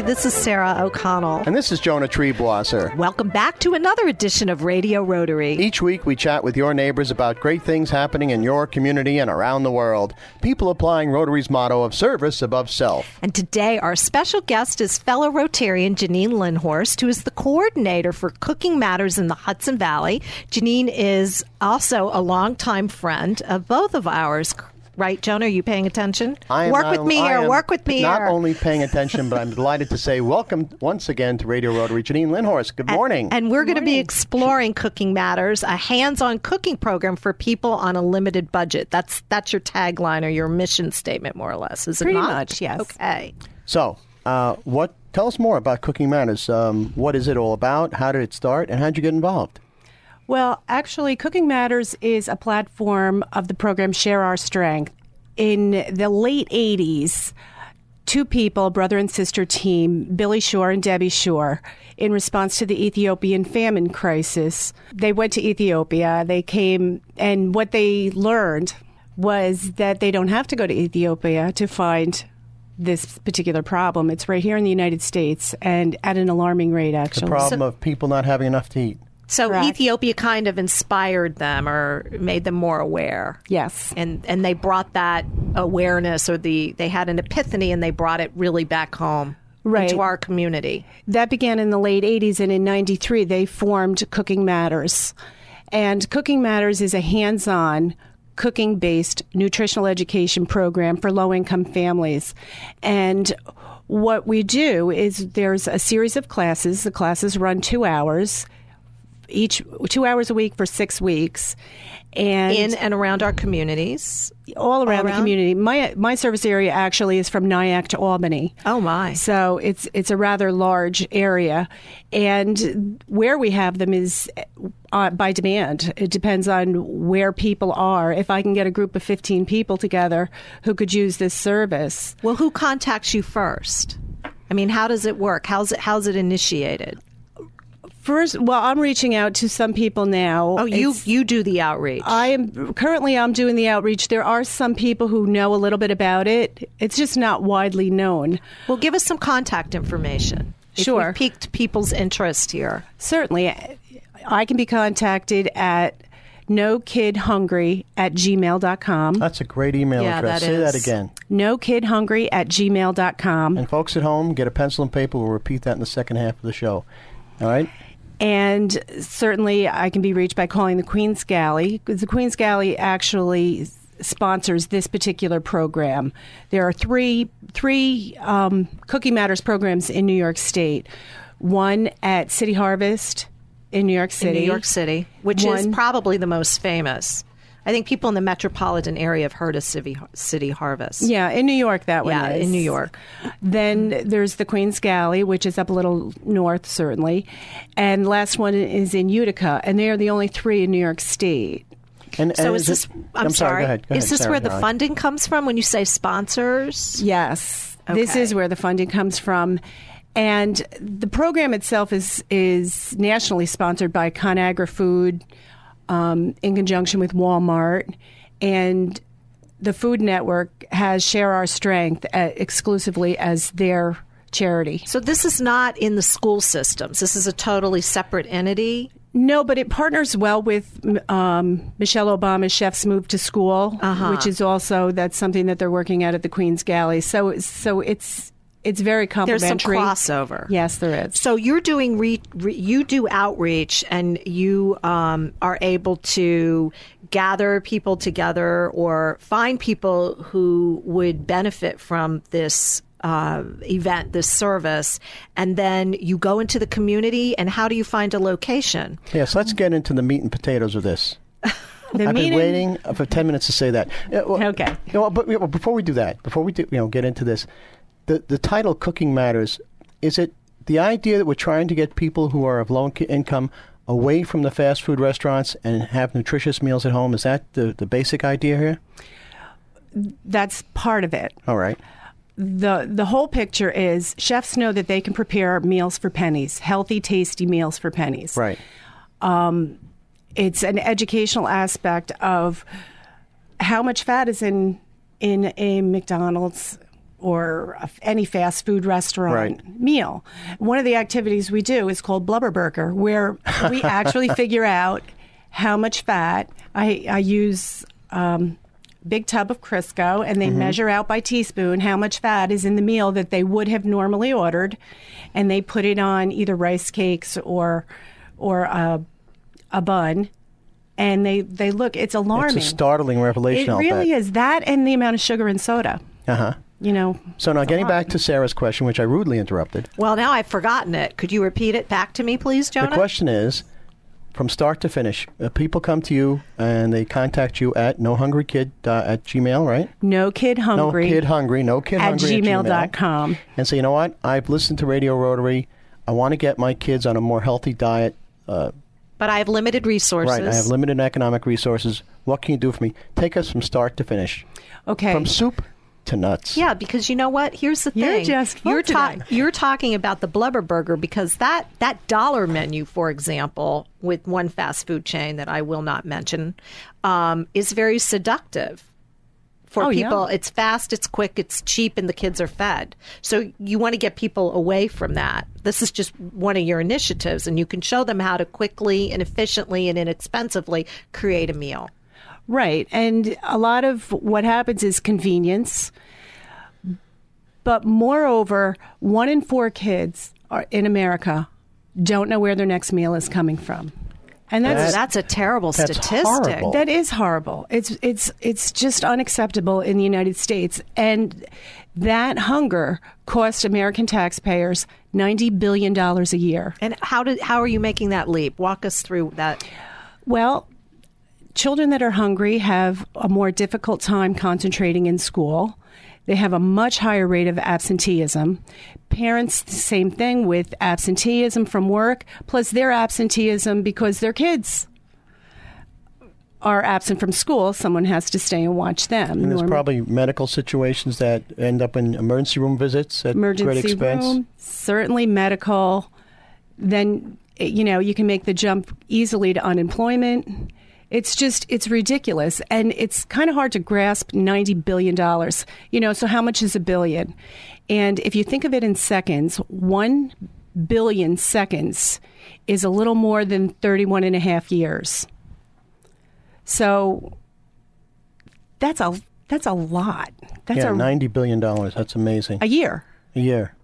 Hi, this is Sarah O'Connell. And this is Jonah Triebwasser. Welcome back to another edition of Radio Rotary. Each week we chat with your neighbors about great things happening in your community and around the world. People applying Rotary's motto of service above self. And today our special guest is fellow Rotarian Janine Lindhorst, who is the coordinator for Cooking Matters in the Hudson Valley. Janine is also a longtime friend of both of ours. Right, Jonah? Are you paying attention? I am Work not- with me I here. am Work with me Not here. Not only paying attention, but I'm delighted to say welcome once again to Radio Rotary. Janine Lindhorst, good morning. And we're going to be exploring Cooking Matters, a hands-on cooking program for people on a limited budget. That's that's your tagline or your mission statement, more or less, is it Pretty not? much, yes. Okay. so, uh, what? Tell us more about Cooking Matters. Um, what is it all about? How did it start? And how did you get involved? Well, actually, Cooking Matters is a platform of the program Share Our Strength. In the late 80s, two people, brother and sister team, Billy Shore and Debbie Shore, in response to the Ethiopian famine crisis, they went to Ethiopia. They came, and what they learned was that they don't have to go to Ethiopia to find this particular problem. It's right here in the United States and at an alarming rate, actually. The problem of people not having enough to eat. So Correct. Ethiopia kind of inspired them or made them more aware. Yes. And and they brought that awareness or the they had an epiphany and they brought it really back home Right. into our community. That began in the late 80s, and in 93, they formed Cooking Matters. And Cooking Matters is a hands on, cooking based nutritional education program for low income families. And what we do is there's a series of classes. The classes run two hours, each two hours a week for six weeks. And In and around our communities. all around the around? community. My my service area actually is from Nyack to Albany. Oh my. So it's it's a rather large area, and where we have them is uh, by demand. It depends on where people are. If I can get a group of fifteen people together who could use this service, Well, who contacts you first? I mean, how does it work? How's it how's it initiated? First, well, I'm reaching out to some people now. Oh, you It's- you do the outreach. I am currently I'm doing the outreach. There are some people who know a little bit about it. It's just not widely known. well, give us some contact information. Sure. we've piqued people's interest here. Certainly. I can be contacted at nokidhungry at gmail.com. That's a great email Yeah, address. that Say that is. again. hungry at gmail.com. And folks at home, get a pencil and paper. We'll repeat that in the second half of the show. All right? And certainly I can be reached by calling the Queen's Galley because the Queen's Galley actually sponsors this particular program. There are three three um, Cooking Matters programs in New York State. One at City Harvest in New York in City. New York City, which is probably the most famous. I think people in the metropolitan area have heard of City, City Harvest. Yeah, in New York, that one Yeah, is. in New York. Then there's the Queen's Galley, which is up a little north, certainly. And last one is in Utica, and they are the only three in New York State. And, So and is this? it- I'm, sorry. Go ahead. Go is ahead, this Sarah. where the funding comes from when you say sponsors? Yes, this is where the funding comes from. And the program itself is is nationally sponsored by ConAgra Food um, in conjunction with Walmart, and the Food Network has Share Our Strength uh, exclusively as their charity. So this is not in the school systems. This is a totally separate entity. No, but it partners well with um, Michelle Obama's Chefs Move to School, Uh-huh. which is also that's something that they're working at at the Queen's Galley. So, so it's it's very complimentary. There's some complementary. crossover. Yes, there is. So you're doing re, re, you do outreach and you um, are able to gather people together or find people who would benefit from this uh, event, this service, and then you go into the community. And how do you find a location? Yes, let's get into the meat and potatoes of this. The I've been waiting for 10 minutes to say that. Yeah, well, Okay. You know, but you know, before we do that, before we do, you know, get into this, the, the title Cooking Matters, is it the idea that we're trying to get people who are of low income away from the fast food restaurants and have nutritious meals at home? Is that the, the basic idea here? That's part of it. All right. the The whole picture is chefs know that they can prepare meals for pennies, healthy, tasty meals for pennies. Right. Um, it's an educational aspect of how much fat is in in a McDonald's or a- any fast food restaurant Right. meal. One of the activities we do is called Blubber Burger, where we actually figure out how much fat. I, I use um, big tub of Crisco, and they Mm-hmm. measure out by teaspoon how much fat is in the meal that they would have normally ordered, and they put it on either rice cakes or or a, a bun. And they, they look, it's alarming. It's a startling revelation. It really is that and the amount of sugar in soda. Uh huh. You know, So now, getting back to Sarah's question, which I rudely interrupted. Well, now I've forgotten it. Could you repeat it back to me, please, Jonah? The question is, from start to finish, uh, people come to you and they contact you at nohungrykid uh, at gmail, right? no kid hungry. No hungry kid hungry, no kid at hungry at gmail.com. And say, you know what? I've listened to Radio Rotary. I want to get my kids on a more healthy diet. Uh, but I have limited resources. right. I have limited economic resources. What can you do for me? Take us from start to finish, Okay. from soup to nuts. Yeah, because you know what? Here's the You're thing. just full you're, ta- you're talking about the blubber burger because that that dollar menu, for example, with one fast food chain that I will not mention, um, is very seductive. For Oh, yeah. people, it's fast, it's quick, it's cheap, and the kids are fed. So you want to get people away from that. This is just one of your initiatives, and you can show them how to quickly and efficiently and inexpensively create a meal. Right. And a lot of what happens is convenience. But moreover, one in four kids are in America don't know where their next meal is coming from. And that's That's a terrible That's statistic. horrible. that is horrible. It's it's it's just unacceptable in the United States. And that hunger costs American taxpayers ninety billion dollars a year. And how did how are you making that leap? Walk us through that. Well, children that are hungry have a more difficult time concentrating in school. They have a much higher rate of absenteeism. Parents, the same thing with absenteeism from work, plus their absenteeism because their kids are absent from school. Someone has to stay and watch them. And there's Norm- probably medical situations that end up in emergency room visits at great emergency expense. room, certainly medical. Then you know you can make the jump easily to unemployment. It's just it's ridiculous, and it's kind of hard to grasp ninety billion dollars. You know, so how much is a billion? And if you think of it in seconds, one billion seconds is a little more than 31 and a half years. So that's a that's a lot. That's yeah, a, ninety billion dollars. That's amazing. a year. A year.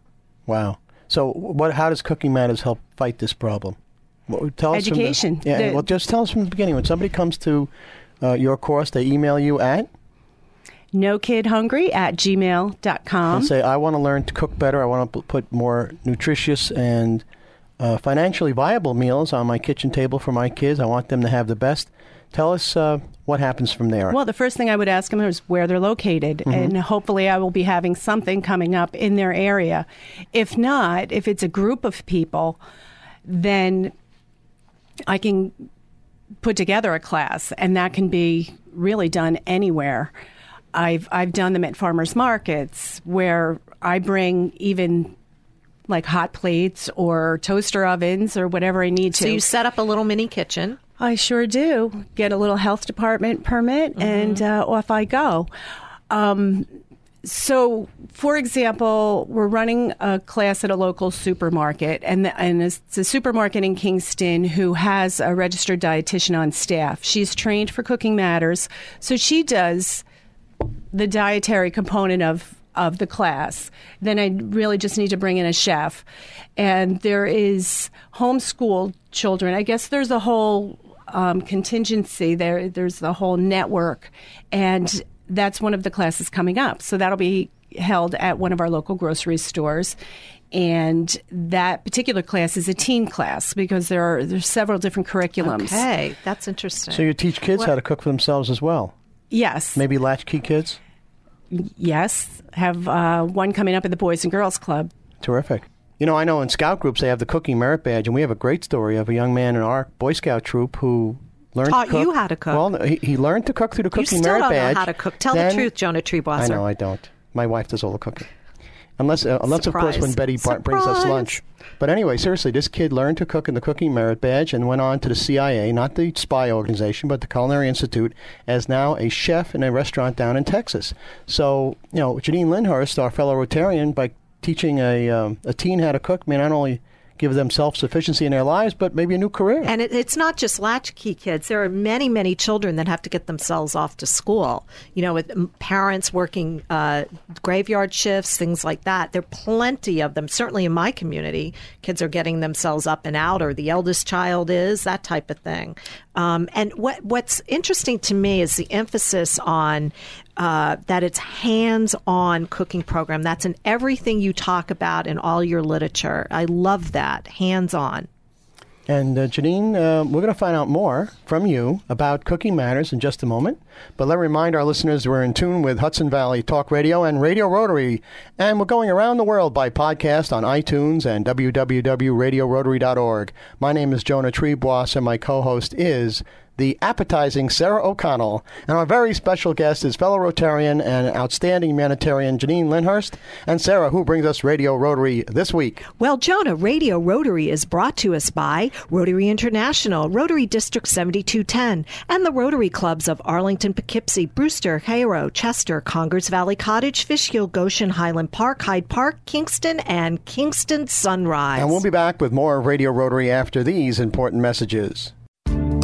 Wow. So, what? How does Cooking Matters help fight this problem? What, tell us from the- Education. yeah. The- well, just tell us from the beginning. When somebody comes to uh, your course, they email you at no kid hungry at gmail.com. and say, "I want to learn to cook better. I want to put more nutritious and uh, financially viable meals on my kitchen table for my kids. I want them to have the best." Tell us uh, what happens from there. Well, the first thing I would ask them is where they're located, and hopefully I will be having something coming up in their area. If not, if it's a group of people, then I can put together a class, and that can be really done anywhere. I've I've done them at farmers markets where I bring even like hot plates or toaster ovens or whatever I need to. So you set up a little mini kitchen. I sure do. Get a little health department permit, and uh, off I go. Um, so, for example, we're running a class at a local supermarket, and, the, and it's a supermarket in Kingston who has a registered dietitian on staff. She's trained for Cooking Matters, so she does the dietary component of of the class. Then I really just need to bring in a chef. And there is homeschool children. I guess there's a whole um, contingency there. There's the whole network, and that's one of the classes coming up. So that'll be held at one of our local grocery stores. And that particular class is a teen class because there are there's several different curriculums. Okay, that's interesting. so you teach kids how to cook for themselves as well. Yes. Maybe latchkey kids. Yes. Have uh, one coming up at the Boys and Girls Club. Terrific. You know, I know in scout groups they have the cooking merit badge, and we have a great story of a young man in our Boy Scout troop who learned Taught to cook. you how to cook. Well, he, he learned to cook through the you cooking still don't know how to cook. Tell Then- the truth, Jonah Triebwasser. I know I don't. My wife does all the cooking. Unless, uh, unless of course, when Betty Bart brings us lunch. But anyway, seriously, this kid learned to cook in the Cooking Merit Badge and went on to the CIA, not the spy organization, but the Culinary Institute, as now a chef in a restaurant down in Texas. So, you know, Janine Lindhorst, our fellow Rotarian, by teaching a, um, a teen how to cook, may not only give them self sufficiency in their lives, but maybe a new career. And it, it's not just latchkey kids. There are many, many children that have to get themselves off to school. You know, with parents working uh, graveyard shifts, things like that. There are plenty of them. Certainly in my community, kids are getting themselves up and out, or the eldest child is that type of thing. Um, and what what's interesting to me is the emphasis on uh, that it's hands-on cooking program. That's in everything you talk about in all your literature. I love that hands-on. And uh, Janine, uh, we're going to find out more from you about Cooking Matters in just a moment. But let me remind our listeners we're in tune with Hudson Valley Talk Radio and Radio Rotary. And we're going around the world by podcast on iTunes and www.radiorotary.org. My name is Jonah Triebwasser, and my co host is the appetizing Sarah O'Connell. And our very special guest is fellow Rotarian and outstanding humanitarian Janine Lindhorst. And Sarah, who brings us Radio Rotary this week. Well, Jonah, Radio Rotary is brought to us by Rotary International, Rotary District 7210, and the Rotary Clubs of Arlington, Poughkeepsie, Brewster, Cairo, Chester, Congers Valley Cottage, Fishkill, Goshen, Highland Park, Hyde Park, Kingston, and Kingston Sunrise. And we'll be back with more Radio Rotary after these important messages.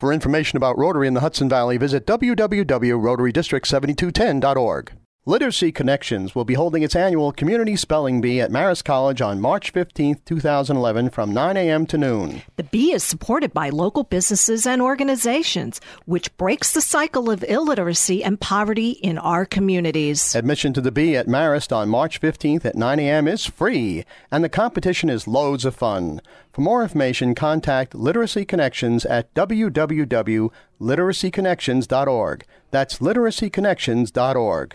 For information about Rotary in the Hudson Valley, visit www.rotarydistrict7210.org. Literacy Connections will be holding its annual Community Spelling Bee at Marist College on March 15, 2011 from 9 a.m. to noon. The bee is supported by local businesses and organizations, which breaks the cycle of illiteracy and poverty in our communities. Admission to the Bee at Marist on March 15th at 9 a.m. is free, and the competition is loads of fun. For more information, contact Literacy Connections at www.literacyconnections.org. That's literacyconnections.org.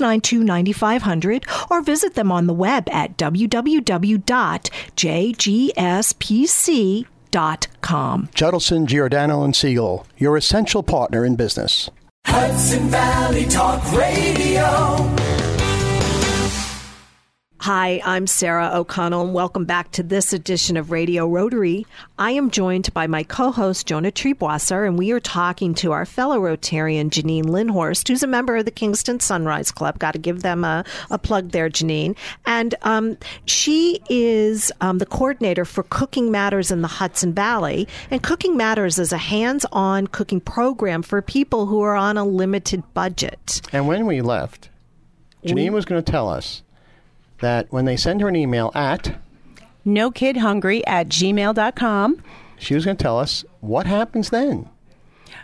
692 9500 or visit them on the web at www.jgspc.com. Judelson, Giordano and Siegel, your essential partner in business. Hudson Valley Talk Radio. Hi, I'm Sarah O'Connell, and welcome back to this edition of Radio Rotary. I am joined by my co host, Jonah Triebwasser, and we are talking to our fellow Rotarian, Janine Lindhorst, who's a member of the Kingston Sunrise Club. Got to give them a, a plug there, Janine. And um, she is um, the coordinator for Cooking Matters in the Hudson Valley. And Cooking Matters is a hands on cooking program for people who are on a limited budget. And when we left, Janine was going to tell us that when they send her an email at, No kid hungry at gmail.com. she was going to tell us what happens then.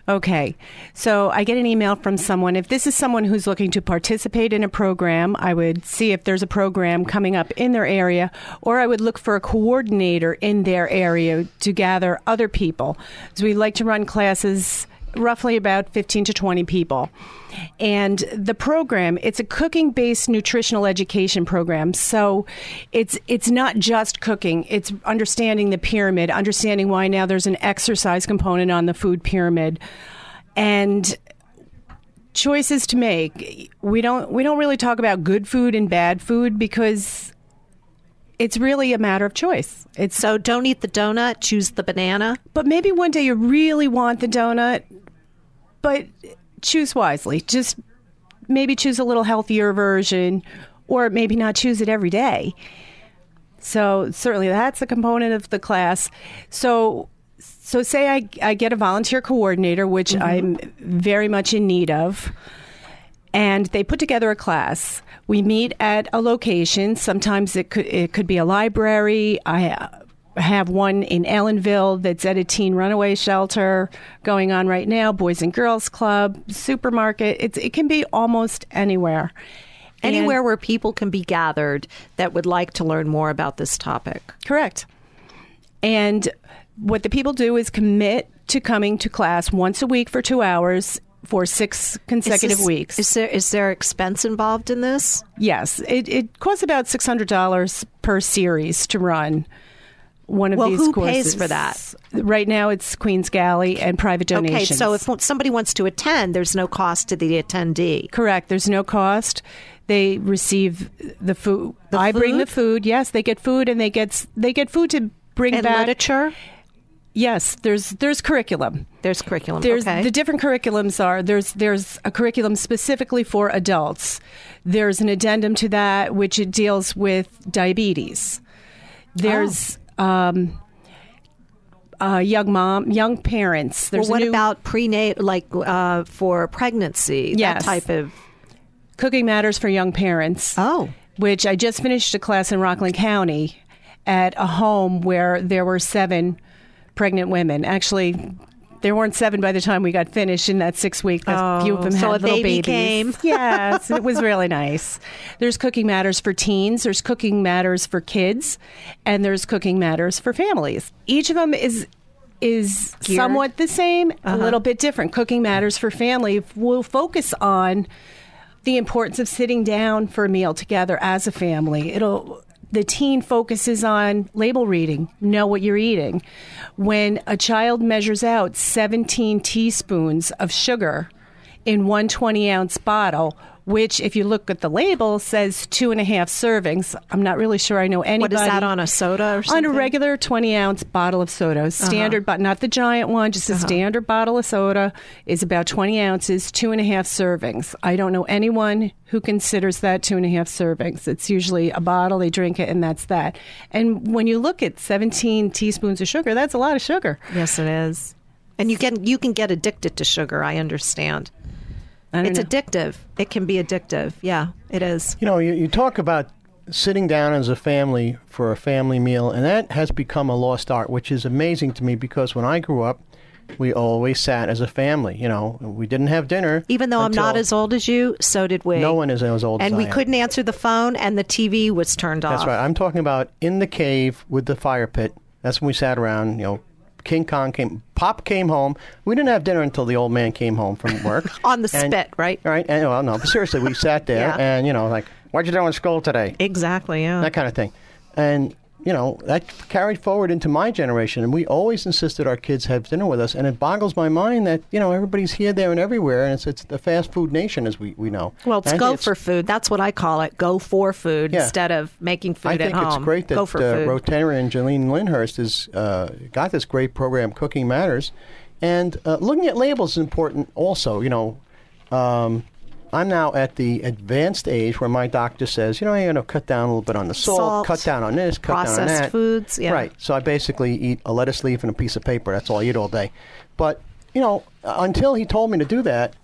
Okay. So I get an email from someone. If this is someone who's looking to participate in a program, I would see if there's a program coming up in their area, or I would look for a coordinator in their area to gather other people. So we like to run classes roughly about 15 to 20 people. And the program, it's a cooking based nutritional education program. So it's it's not just cooking, it's understanding the pyramid, understanding why now there's an exercise component on the food pyramid. And choices to make. We don't we don't really talk about good food and bad food because it's really a matter of choice. It's So don't eat the donut, choose the banana. but maybe one day you really want the donut, but choose wisely. Just maybe choose a little healthier version, or maybe not choose it every day. So certainly that's a component of the class. So so say I, I get a volunteer coordinator, which mm-hmm. I'm very much in need of, and they put together a class. We meet at a location. Sometimes it could it could be a library. I have one in Ellenville that's at a teen runaway shelter going on right now. Boys and Girls Club, supermarket. It's it can be almost anywhere. And- Anywhere where people can be gathered that would like to learn more about this topic. Correct. And what the people do is commit to coming to class once a week for two hours for six consecutive Is this- weeks. Is there is there expense involved in this? yes, it, it costs about six hundred dollars per series to run one of Well, these who courses. pays for that? Right now, it's Queens Galley and private donations. Okay, so if somebody wants to attend, there's no cost to the attendee. Correct. There's no cost. They receive the food. The I bring the food? food. Yes, they get food, and they get they get food to bring And back. literature? Yes, there's there's curriculum. There's curriculum. There's okay. the different curriculums are there's there's a curriculum specifically for adults. There's an addendum to that which it deals with diabetes. There's Oh. Um, uh, young mom, young parents. There's well, what a new about prenatal, like uh, for pregnancy? Yes. That type of. cooking matters for young parents. Oh. which I just finished a class in Rockland County at a home where there were seven pregnant women. Actually, there weren't seven by the time we got finished in that six week. A few of them Oh, so had a little baby babies. came. yes, it was really nice. There's cooking matters for teens. There's cooking matters for kids, and there's cooking matters for families. Each of them is is Geared. somewhat the same, Uh-huh. a little bit different. Cooking matters for family will focus on the importance of sitting down for a meal together as a family. It'll the teen focuses on label reading, know what you're eating. When a child measures out 17 teaspoons of sugar in one 20 ounce bottle, which, if you look at the label, says two and a half servings. I'm not really sure I know anybody. What is that on a soda or On a regular 20 ounce bottle of soda, uh-huh. standard, but not the giant one, just a uh-huh. standard bottle of soda is about 20 ounces, two and a half servings. I don't know anyone who considers that two and a half servings. It's usually a bottle, they drink it, and that's that. And when you look at 17 teaspoons of sugar, that's a lot of sugar. Yes, it is. And you can you can get addicted to sugar. I understand. I don't It's know. addictive. It can be addictive. Yeah, it is. You know, you, you talk about sitting down as a family for a family meal, and that has become a lost art, which is amazing to me because when I grew up, we always sat as a family. You know, we didn't have dinner. Even though I'm not as old as you, so did we. No one is as old as And I we am. couldn't answer the phone, and the TV was turned off. That's right. I'm talking about in the cave with the fire pit. That's when we sat around. You know, King Kong came. Pop came home. We didn't have dinner until the old man came home from work On the And- spit, right? Right. And well, no, but seriously, we sat there Yeah. and you know, like, what'd you do in school today? Exactly. Yeah. that kind of thing. And you know that carried forward into my generation, and we always insisted our kids have dinner with us. And it boggles my mind that you know everybody's here, there, and everywhere, and it's it's the fast food nation as we, we know. well, it's go for food. That's what I call it. Go for food Yeah. instead of making food I at think home. it's great that go for uh. Rotarian Janine Lindhorst has uh, got this great program, Cooking Matters, and uh, looking at labels is important. Also, you know, um, I'm now at the advanced age where my doctor says, you know, you're going to cut down a little bit on the salt, Salt, cut down on this, cut down on processed that. foods, yeah. Right. So I basically eat a lettuce leaf and a piece of paper. That's all I eat all day. But you know, until he told me to do that.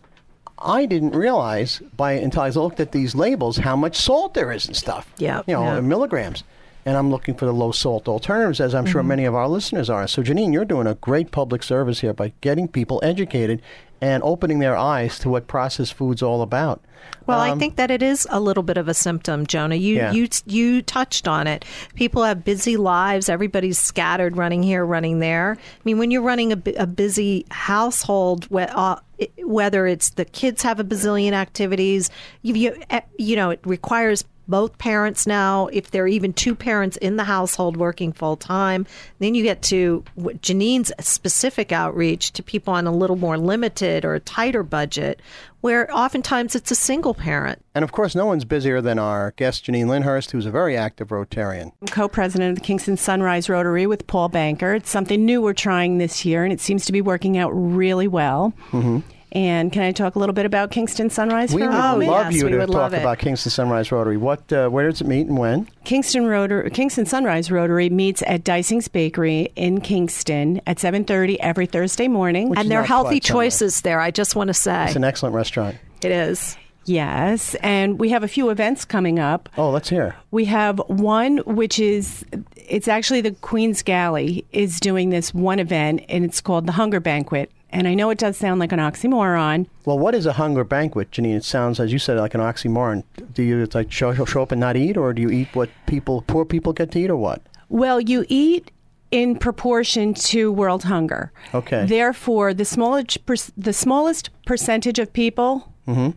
I didn't realize by until I looked at these labels how much salt there is and stuff. Yeah, you know, yeah. in milligrams. And I'm looking for the low salt alternatives, as I'm Mm-hmm. sure many of our listeners are. So, Janine, you're doing a great public service here by getting people educated and opening their eyes to what processed food's all about. Well, I Um, think that it is a little bit of a symptom, Jonah. You Yeah. you you touched on it. People have busy lives. Everybody's scattered, running here, running there. I mean, when you're running a, a busy household, uh, whether it's the kids have a bazillion activities, you, you eh, you know, it requires both parents now. If there are even two parents in the household working full time, then you get to Janine's specific outreach to people on a little more limited or a tighter budget, where oftentimes it's a single parent. And of course, no one's busier than our guest, Janine Lindhorst, who's a very active Rotarian. I'm co-president of the Kingston Sunrise Rotary with Paul Banker. It's something new we're trying this year, and it seems to be working out really well. Mm-hmm. And can I talk a little bit about Kingston Sunrise We for would a moment? love yes, you we to would talk love it. about Kingston Sunrise Rotary. What, uh, where does it meet and when? Kingston Rotary, Kingston Sunrise Rotary meets at Deising's Bakery in Kingston at 7:30 every Thursday morning. Which and they're healthy quite Sunday. choices there. I just want to say It's an excellent restaurant. it is. yes, and we have a few events coming up. Oh, let's hear. We have one which is it's actually the Queen's Galley is doing this one event and it's called the Hunger Banquet. And I know it does sound like an oxymoron. Well, what is a hunger banquet, Janine? It sounds, as you said, like an oxymoron. Do you like show, show up and not eat, or do you eat what people, poor people, get to eat, or what? Well, you eat in proportion to world hunger. Okay. Therefore, the smallest the smallest percentage of people Mm-hmm.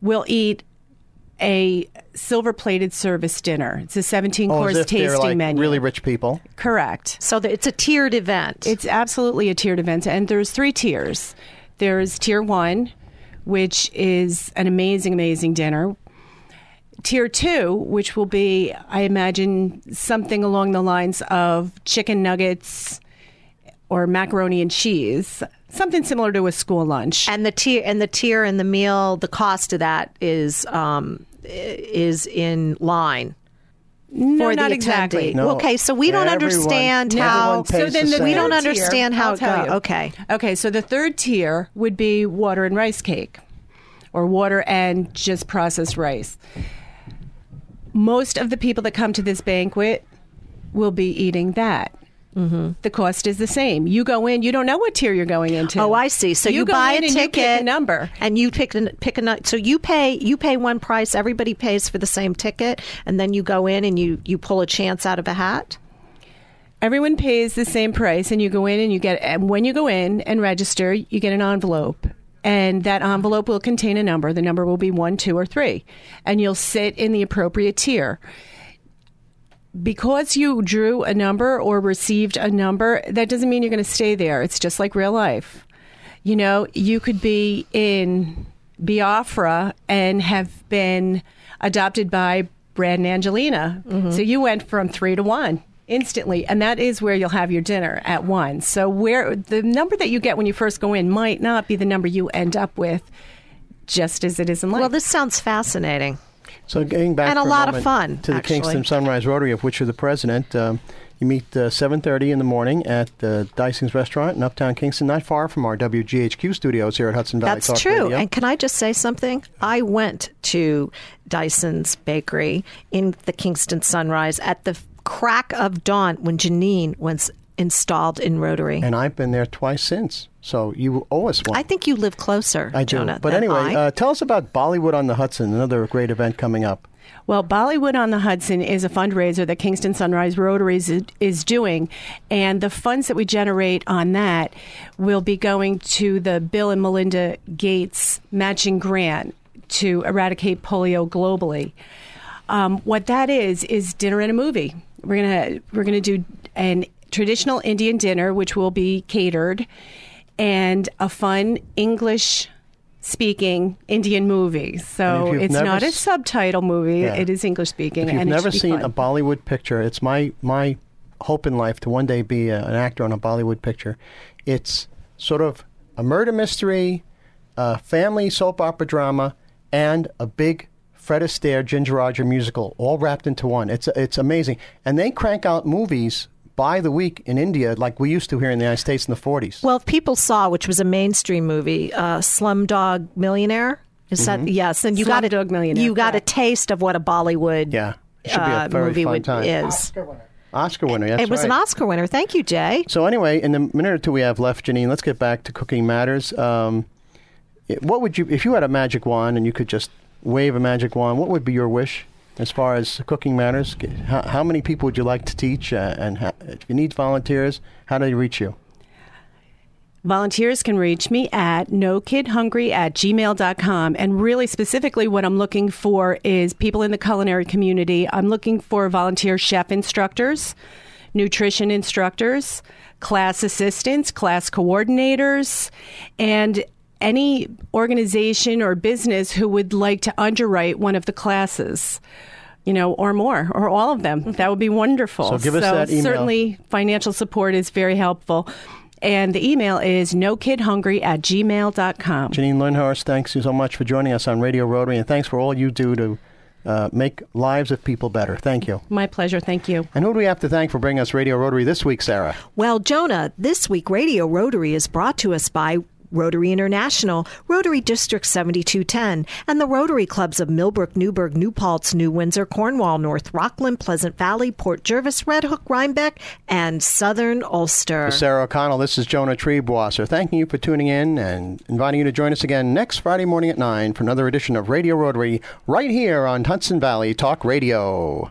will eat a silver plated service dinner. It's a 17 Oh, course as if tasting like menu. really rich people. Correct. So that it's a tiered event. It's absolutely a tiered event, and there's three tiers. There's tier one, which is an amazing, amazing dinner. Tier two, which will be, I imagine, something along the lines of chicken nuggets or macaroni and cheese, something similar to a school lunch. and the tier and the tier and the meal, the cost of that is um, i- is in line. no, for not the exactly. No. Okay, so we don't Everyone- understand everyone how. pays So then the the we don't third tier, understand how I'll tell goes. you. Okay. Okay, so the third tier would be water and rice cake, or water and just processed rice. Most of the people that come to this banquet will be eating that. Mm-hmm. The cost is the same. You go in, you don't know what tier you're going into. Oh, I see. So you, go buy a and you ticket, pick a number. and you pick a, pick a So you pay you pay one price. Everybody pays for the same ticket, and then you go in and you you pull a chance out of a hat. Everyone pays the same price, and you go in and you get. And when you go in and register, you get an envelope, and that envelope will contain a number. The number will be one, two, or three, and you'll sit in the appropriate tier. Because you drew a number or received a number, that doesn't mean you're going to stay there. It's just like real life. You know, you could be in Biafra and have been adopted by Brad and Angelina. Mm-hmm. So you went from three to one instantly, and that is where you'll have your dinner at one. So where the number that you get when you first go in might not be the number you end up with, just as it is in life. Well, this sounds fascinating. So getting back And a lot of fun, to the actually. Kingston Sunrise Rotary, of which you're the president. Um, you meet uh, 7:30 in the morning at uh, Deising's Restaurant in Uptown Kingston, not far from our WGHQ studios here at Hudson Valley That's Talk true. Radio. And can I just say something? I went to Deising's Bakery in the Kingston Sunrise at the crack of dawn when Janine was installed in Rotary. And I've been there twice since. So you owe us one. I think you live closer, I do. Jonah. but anyway, uh, tell us about Bollywood on the Hudson, another great event coming up. Well, Bollywood on the Hudson is a fundraiser that Kingston Sunrise Rotary is, is doing, and the funds that we generate on that will be going to the Bill and Melinda Gates matching grant to eradicate polio globally. Um, what that is is dinner and a movie. We're gonna we're gonna do an traditional Indian dinner, which will be catered, and a fun English speaking Indian movie. So it's not a subtitle movie; Yeah. it is English speaking. If you've never seen fun. a Bollywood picture, it's my my hope in life to one day be a, an actor on a Bollywood picture. It's sort of a murder mystery, a family soap opera drama, and a big Fred Astaire Ginger Roger musical, all wrapped into one. It's it's amazing, and they crank out movies by the week in India like we used to here in the United States in the 40s. well, if people saw, which was a mainstream movie, uh, Slumdog Millionaire. Is that yes? And you got a Slumdog Millionaire, You got a taste of what a Bollywood yeah, it should be a uh, movie fun would, time. is. Oscar winner. That's it was right. an Oscar winner. Thank you, Jay. So anyway, in the minute or two we have left, Janine, let's get back to cooking matters. Um, what would you, if you had a magic wand and you could just wave a magic wand? What would be your wish as far as cooking matters? How, how many people would you like to teach? Uh, and how, if you need volunteers, how do they reach you? Volunteers can reach me at nokidhungry at gmail.com. And really specifically, what I'm looking for is people in the culinary community. I'm looking for volunteer chef instructors, nutrition instructors, class assistants, class coordinators, and any organization or business who would like to underwrite one of the classes. You know, or more, or all of them. That would be wonderful. So give us that email. Certainly, financial support is very helpful. And the email is nokidhungry at gmail.com. Janine Lindhorst, thanks you so much for joining us on Radio Rotary, and thanks for all you do to uh, make lives of people better. Thank you. My pleasure. Thank you. And who do we have to thank for bringing us Radio Rotary this week, Sarah? Well, Jonah, this week Radio Rotary is brought to us by Rotary International, Rotary District 7210, and the Rotary Clubs of Millbrook, Newburgh, New Paltz, New Windsor, Cornwall, North Rockland, Pleasant Valley, Port Jervis, Red Hook, Rhinebeck, and Southern Ulster. For Sarah O'Connell, this is Jonah Triebwasser. Thanking you for tuning in and inviting you to join us again next Friday morning at 9 for another edition of Radio Rotary right here on Hudson Valley Talk Radio.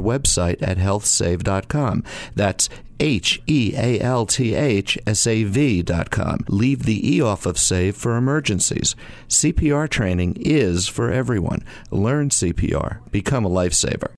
website at healthsave.com. That's H E A L T H S A V dot com. Leave the E off of SAVE for emergencies. CPR training is for everyone. Learn CPR. Become a lifesaver.